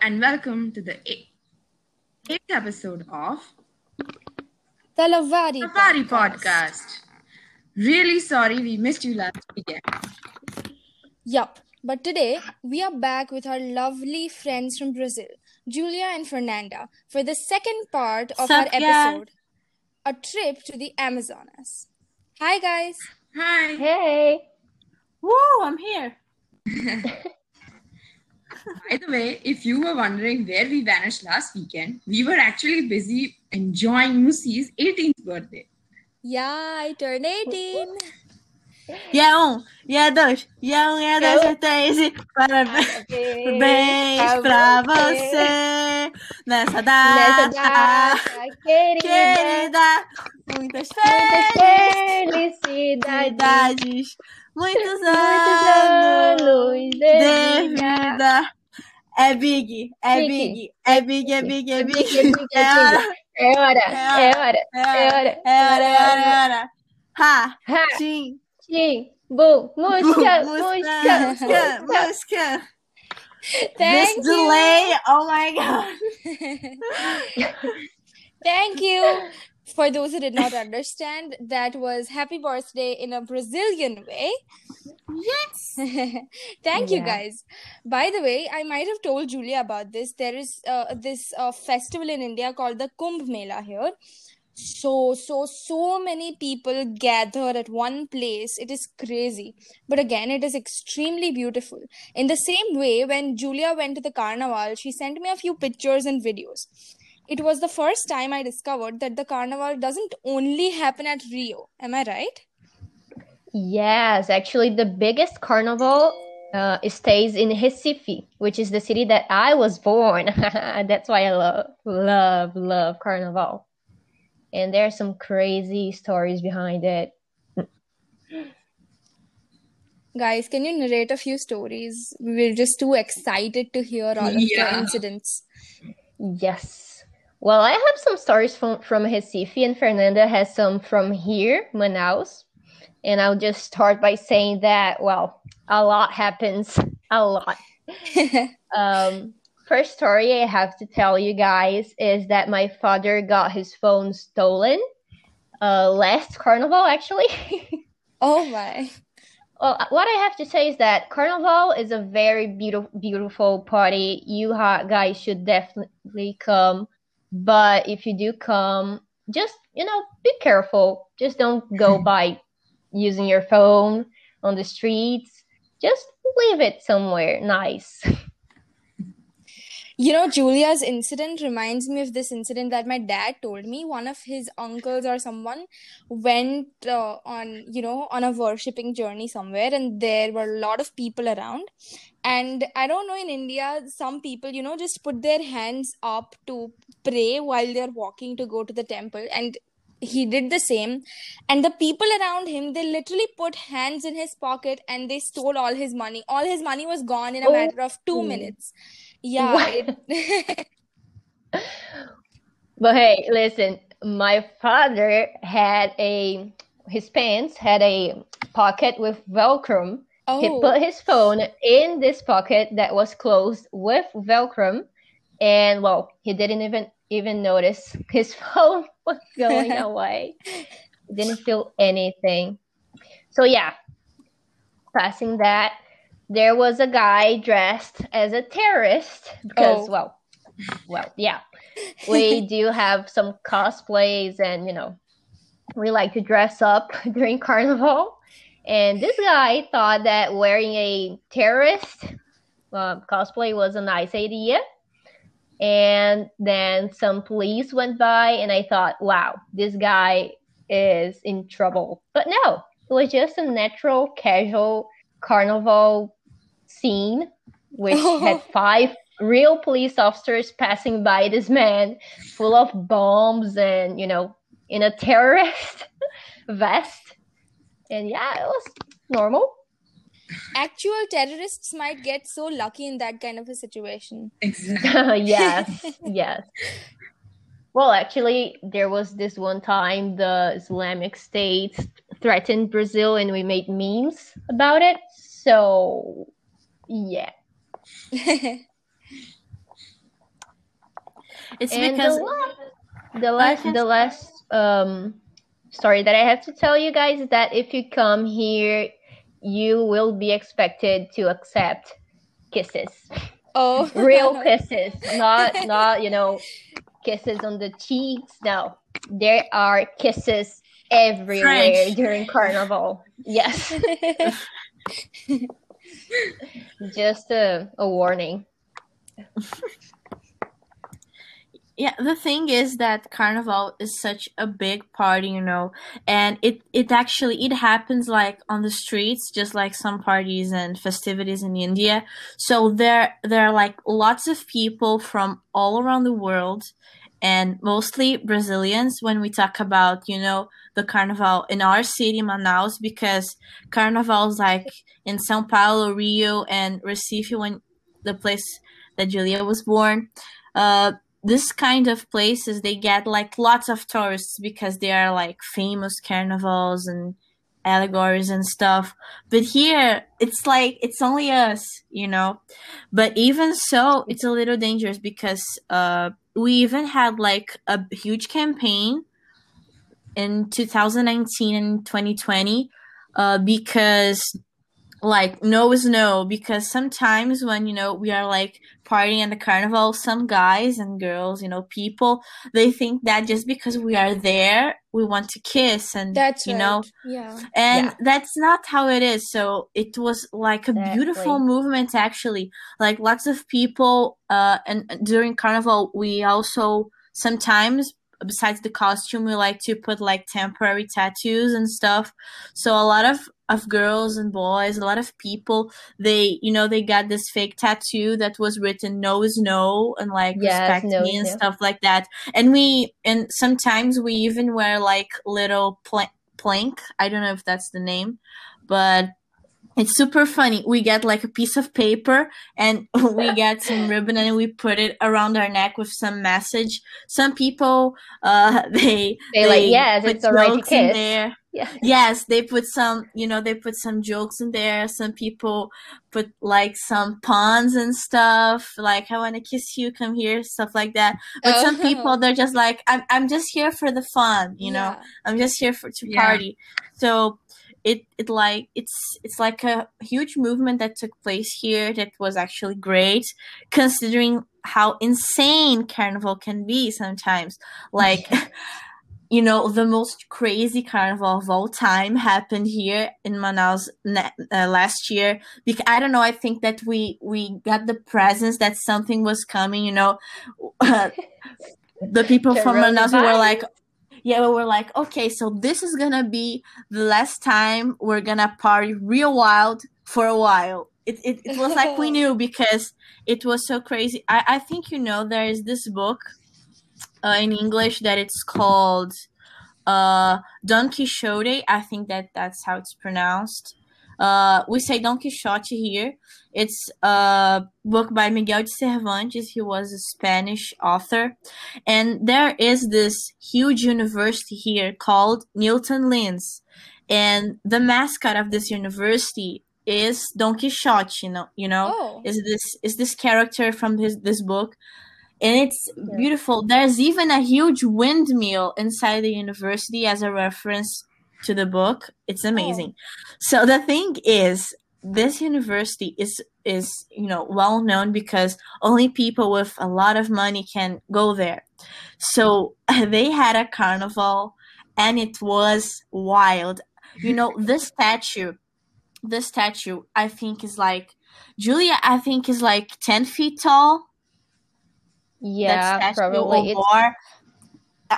and welcome to the eighth, eighth episode of The Lavari Safari Podcast. Really sorry we missed you last weekend. Yup. But today we are back with our lovely friends from Brazil, Julia and Fernanda, for the second part of our Sup, yeah? episode, a trip to the Amazonas. Hi guys. Hi. Hey. Woo, I'm here. By the way, if you were wondering where we vanished last weekend, we were actually busy enjoying Musi's 18th birthday. Yeah, I turned 18. E é um, e é dois, e é um, e é dois, e é três, e parabéns parabéns pra você nessa Nessa data, data querida, querida. Muitas muitas felicidades, muitos muitos anos anos de vida. vida. É big, é Big. é big, é big, é big. é big, é É hora, É hora, é hora, é é hora, hora, é hora, é hora, é hora. Ha, Ha, tim, música, música, música, música, música. Thank this you. delay, oh my god. Thank you. For those who did not understand, that was happy birthday in a Brazilian way. Yes. Thank you guys. By the way, I might have told Julia about this. There is uh, this uh, festival in India called the Kumbh Mela here. So, so, so many people gather at one place. It is crazy. But again, it is extremely beautiful. In the same way, when Julia went to the carnival, she sent me a few pictures and videos. It was the first time I discovered that the carnival doesn't only happen at Rio. Am I right? Yes, actually, the biggest carnival uh, stays in Recife, which is the city that I was born. That's why I love, love, love carnival. And there are some crazy stories behind it. Guys, can you narrate a few stories? We're just too excited to hear all of Yeah. the incidents. Yes. Well, I have some stories from, from Recife, and Fernanda has some from here, Manaus. And I'll just start by saying that, well, a lot happens. A lot. Um, first story I have to tell you guys is that my father got his phone stolen uh, last carnival, actually. oh my. Well, what I have to say is that Carnival is a very beautiful, beautiful party. You guys should definitely come. But if you do come, just you know, be careful. Just don't go by using your phone on the streets. Just leave it somewhere nice. You know, Julia's incident reminds me of this incident that my dad told me. One of his uncles or someone went uh, on, you know, on a worshipping journey somewhere, and there were a lot of people around. And I don't know, in India, some people, you know, just put their hands up to pray while they're walking to go to the temple. And he did the same. And the people around him, they literally put hands in his pocket and they stole all his money. All his money was gone in a Oh. matter of two minutes. Yeah. But hey, listen, my father had a his pants had a pocket with Velcro. He oh. put his phone in this pocket that was closed with Velcro, and well, he didn't even even notice his phone was going away. He didn't feel anything. So yeah, passing that, there was a guy dressed as a terrorist because Oh. well, well, yeah, we do have some cosplays and you know, we like to dress up during carnival. And this guy thought that wearing a terrorist uh, cosplay was a nice idea. And then some police went by, and I thought, wow, this guy is in trouble. But no, it was just a natural, casual carnival scene, which had five real police officers passing by this man full of bombs and, you know, in a terrorist vest. And yeah, it was normal. Actual terrorists might get so lucky in that kind of a situation. Exactly. yes, yes. Well, actually, there was this one time the Islamic State threatened Brazil, and we made memes about it. So, yeah. It's And because the last, the last, the last um story that I have to tell you guys is that if you come here, you will be expected to accept kisses, Oh, real kisses, not not you know kisses on the cheeks. No, there are kisses everywhere French. during carnival. Yes, just a, a warning. yeah the thing is that carnival is such a big party you know and it it actually it happens like on the streets just like some parties and festivities in india so there there are like lots of people from all around the world and mostly brazilians when we talk about you know the carnival in our city manaus because carnival's like in sao paulo rio and recife when the place that julia was born. Uh this kind of places they get like lots of tourists because they are like famous carnivals and allegories and stuff. But here it's like it's only us you know? But even so it's a little dangerous because uh we even had like a huge campaign in 2019 and 2020 uh because like no is no because sometimes when you know we are like partying at the carnival some guys and girls you know people they think that just because we are there we want to kiss and That's you right. know Yeah. and Yeah. that's not how it is so it was like a beautiful movement actually like lots of people uh and during carnival we also sometimes besides the costume we like to put like temporary tattoos and stuff. So a lot of of girls and boys a lot of people they you know they got this fake tattoo that was written no is no and like Yes, respect no me and no. stuff like that. And we and sometimes we even wear like little pla- plank. I don't know if that's the name but it's super funny we get like a piece of paper and we get some ribbon and we put it around our neck with some message some people uh they They like, yes, it's alright to kiss. there Yeah. yes they put some you know they put some jokes in there some people put like some puns and stuff like i want to kiss you come here stuff like that but some Oh. people they're just like i'm, I'm just here for the fun you know Yeah. i'm just here for to Yeah. party so it it like it's it's like a huge movement that took place here that was actually great considering how insane carnival can be sometimes. Like you know the most crazy carnival of all time happened here in manaus ne- uh, last year. Because i don't know i think that we we got the presence that something was coming you know. The people from manaus were like yeah but we were like okay so this is gonna be the last time we're gonna party real wild for a while. It, it, it was like we knew because it was so crazy. I, I think you know there is this book uh, in english that it's called uh, don quixote. I think that that's how it's pronounced uh, we say don quixote here it's a book by miguel de cervantes he was a spanish author and there is this huge university here called Nilton Lins, and the mascot of this university is Don Quixote. You know, you know, Oh. is this is this character from his this book, and it's Yeah. beautiful. There's even a huge windmill inside the university as a reference to the book. It's oh. amazing. So the thing is, this university is is you know well known because only people with a lot of money can go there. So they had a carnival and it was wild. You know, this statue, this statue, I think is like Julia, I think is like 10 feet tall. Yeah, probably. or It's, more.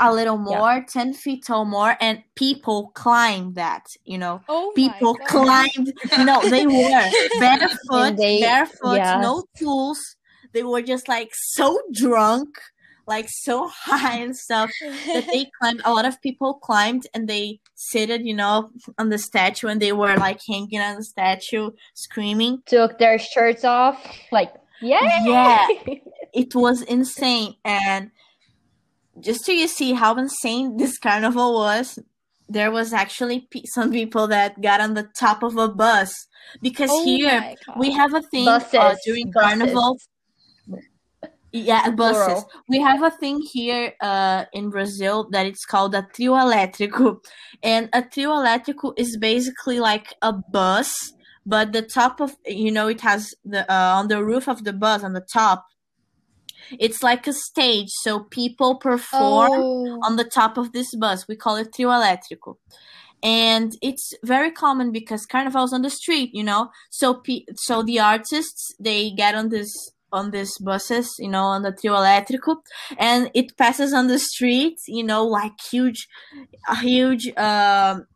A mm, little Yeah. more, 10 feet tall more, and people climbed that, you know. Oh People climbed, no, they were barefoot, And they- barefoot, yes. no tools. They were just like so drunk, like so high and stuff that they climbed. A lot of people climbed and they seated, you know, on the statue and they were like hanging on the statue, screaming. took their shirts off. Like, yeah. Yeah. It was insane. And just so you see how insane this carnival was, there was actually pe- some people that got on the top of a bus because Oh here we have a thing Buses. uh, during buses. carnival Yeah, buses. Plural. We have a thing here uh, in Brazil that it's called a trio elétrico. And a trio elétrico is basically like a bus, but the top of, you know, it has the, uh, on the roof of the bus, on the top, it's like a stage. So people perform Oh. on the top of this bus. We call it trio elétrico. And it's very common because carnival's on the street, you know. So pe- so the artists they get on this on these buses, you know, on the trio elétrico, and it passes on the street, you know, like huge, huge um,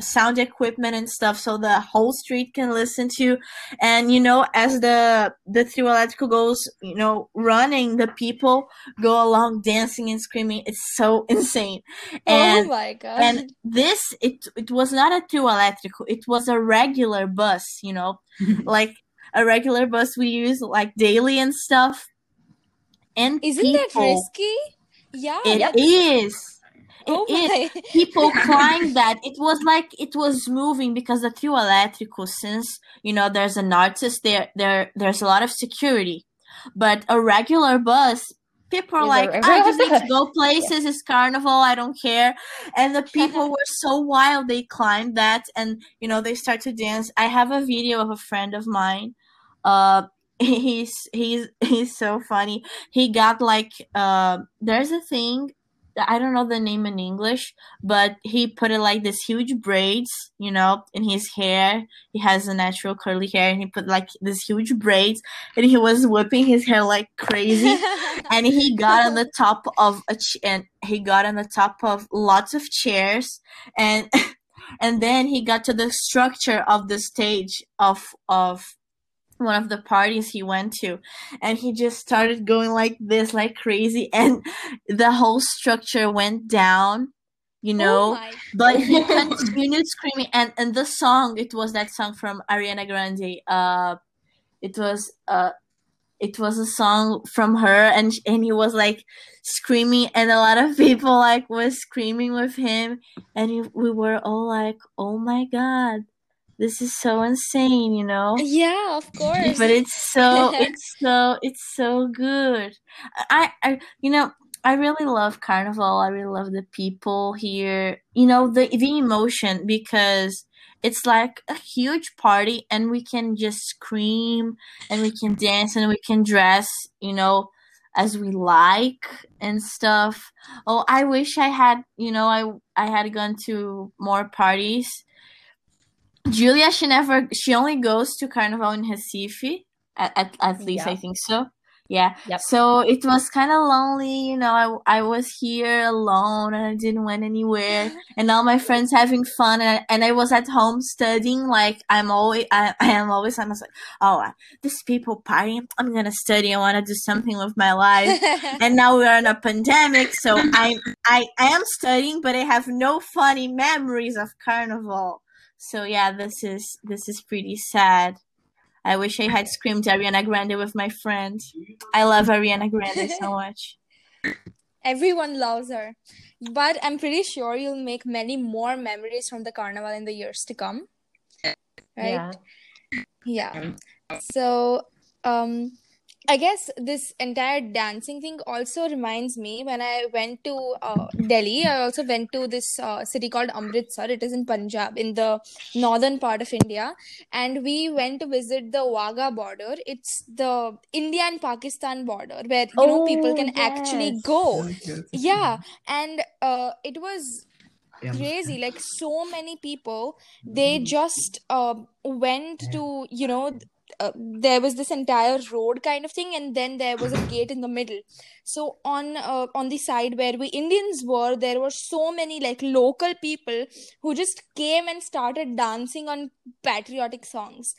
sound equipment and stuff, so the whole street can listen to. And you know, as the the trio elétrico goes, you know, running, the people go along dancing and screaming. It's so insane. Oh and oh my god. and this it it was not a trio elétrico. It was a regular bus, you know, like a regular bus we use like daily and stuff. And Isn't people, that risky? Yeah. It that's- is. It oh my. People climbed that. It was like it was moving because the trio elétrico, since you know there's an artist there, there there's a lot of security. But a regular bus, people are like, I just need to go places. It's carnival. I don't care. And the people were so wild. They climbed that, and you know they start to dance. I have a video of a friend of mine. Uh, he's he's he's so funny. He got like uh, there's a thing. I don't know the name in English, but he put it like this huge braids, you know, in his hair. He has a natural curly hair, and he put like this huge braids, and he was whipping his hair like crazy. and he got on the top of a ch- and he got on the top of lots of chairs, and and then he got to the structure of the stage of of one of the parties he went to and he just started going like this like crazy and the whole structure went down you know? Oh but he continued screaming and and the song it was that song from ariana grande uh it was uh it was a song from her and and he was like screaming and a lot of people like was screaming with him and he, we were all like oh my god this is so insane you know? Yeah, of course. but it's so it's so it's so good. I i you know i really love carnival. I really love the people here. You know the the emotion because it's like a huge party and we can just scream and we can dance and we can dress you know as we like and stuff. Oh i wish i had you know i i had gone to more parties Julia, she never, she only goes to Carnival in Recife. At, at, at least Yeah. I think so. Yeah. Yep. So it was kind of lonely, you know. I, I was here alone and I didn't went anywhere, and all my friends having fun, and I, and I was at home studying. Like I'm always, I, I am always. I was like, oh, uh, these people partying. I'm gonna study. I want to do something with my life. and now we're in a pandemic, so I I I am studying, but I have no funny memories of Carnival. So yeah, this is this is pretty sad. I wish I had screamed Ariana Grande with my friend. I love Ariana Grande so much. Everyone loves her. But I'm pretty sure you'll make many more memories from the carnival in the years to come. Right? Yeah. Yeah. So, um, I guess this entire dancing thing also reminds me when I went to uh, Delhi, I also went to this uh, city called Amritsar. It is in Punjab, in the northern part of India. And we went to visit the Wagah border. It's the India and Pakistan border where, you know, people Oh, can actually yes. go. Yeah. And uh, it was crazy like so many people they just uh, went to you know th- uh, there was this entire road kind of thing and then there was a gate in the middle so on uh, on the side where we indians were there were so many like local people who just came and started dancing on patriotic songs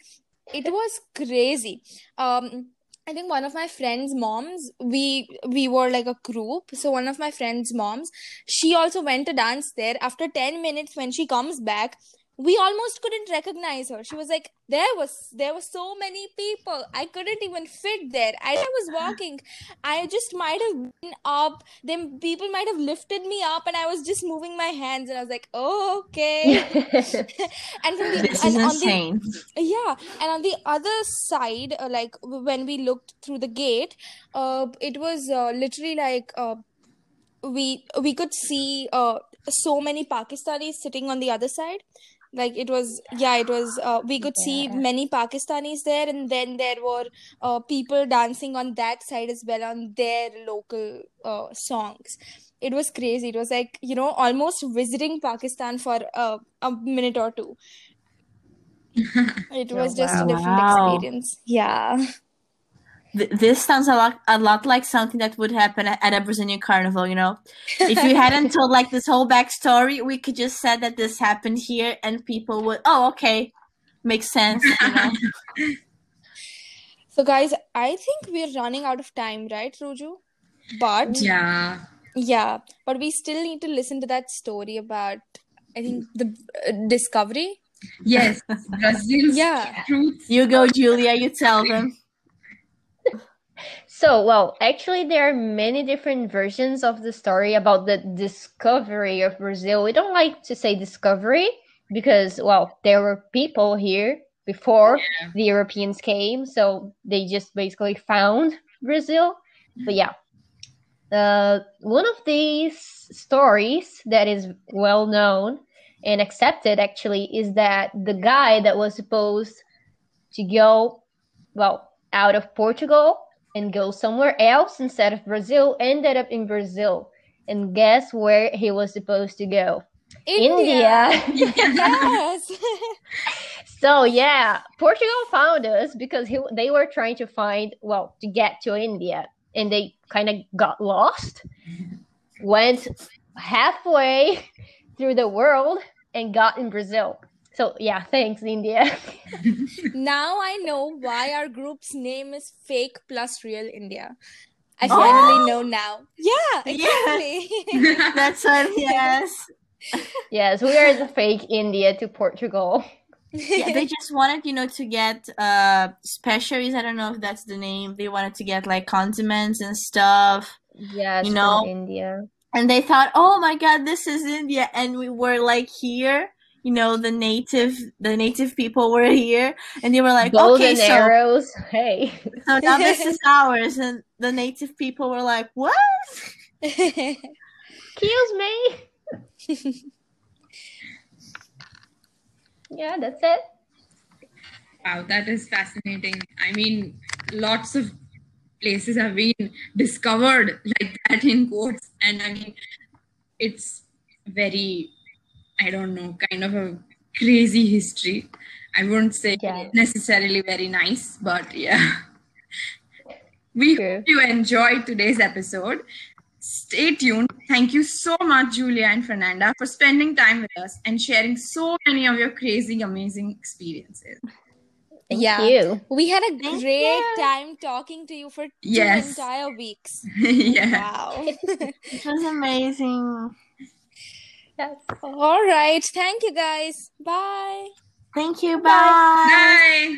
it was crazy um I think one of my friends' moms, we we were like a group. So one of my friends' moms, she also went to dance there. After 10 minutes, when she comes back, we almost couldn't recognize her. She was like there was there were so many people. I couldn't even fit there. I, I was walking. I just might have been up. Then people might have lifted me up and i was just moving my hands and i was like oh, okay. And from the This and is on the yeah. And on the other side uh, like when we looked through the gate uh it was uh, literally like uh we we could see uh so many pakistanis sitting on the other side like it was yeah it was uh, we could see many pakistanis there and then there were uh, people dancing on that side as well on their local uh, songs. It was crazy. It was like you know almost visiting pakistan for uh, a minute or two. It was Oh, just a different Wow. experience. Yeah Th- This sounds a lot, a lot like something that would happen at at a Brazilian carnival. You know, if you hadn't told like this whole backstory, we could just said that this happened here, and people would, oh, okay, makes sense. You know, so guys i think we're running out of time right ruju but Yeah. Yeah, but we still need to listen to that story about, I think, the uh, discovery. Yes. Brazil's Yeah. truth. you go, Julia. You tell them. So, well, actually, there are many different versions of the story about the discovery of Brazil. We don't like to say discovery because, well, there were people here before Yeah. the Europeans came, so they just basically found Brazil. But yeah, uh, one of these stories that is well known and accepted actually is that the guy that was supposed to go, well, out of Portugal and go somewhere else instead of Brazil ended up in Brazil. And guess where he was supposed to go? India. yes. so yeah, Portugal found us because he, they were trying to find, well, to get to India, and they kind of got lost, went halfway through the world, and got in Brazil. So yeah, thanks India. now I know why our group's name is Fake Plus Real India. I Oh. finally know now. Yeah, Yeah. exactly. That's what. Yes. yes, we are the fake India to Portugal. yeah, they just wanted, you know, to get uh specialties. I don't know if that's the name. They wanted to get like condiments and stuff. Yeah, You know, India. And they thought, "Oh my god, this is India." And we were like here, you know, the native the native people were here and they were like, Golden "Okay, so arrows. Hey. so now this is ours." And the native people were like, "What?" Excuse me. yeah, that's it. Wow, that is fascinating. I mean, lots of places have been discovered like that in quotes, and I mean, it's very, I don't know, kind of a crazy history. I won't say Yeah. necessarily very nice, but yeah. We True. hope you enjoyed today's episode. Stay tuned. Thank you so much, Julia and Fernanda, for spending time with us and sharing so many of your crazy, amazing experiences. Thank Yeah. you. we had a Thank great you. time talking to you for two Yes. entire weeks. yeah. Wow. It was amazing. Yes. All right. Thank you guys. Bye. Thank you. Bye. Bye. Bye.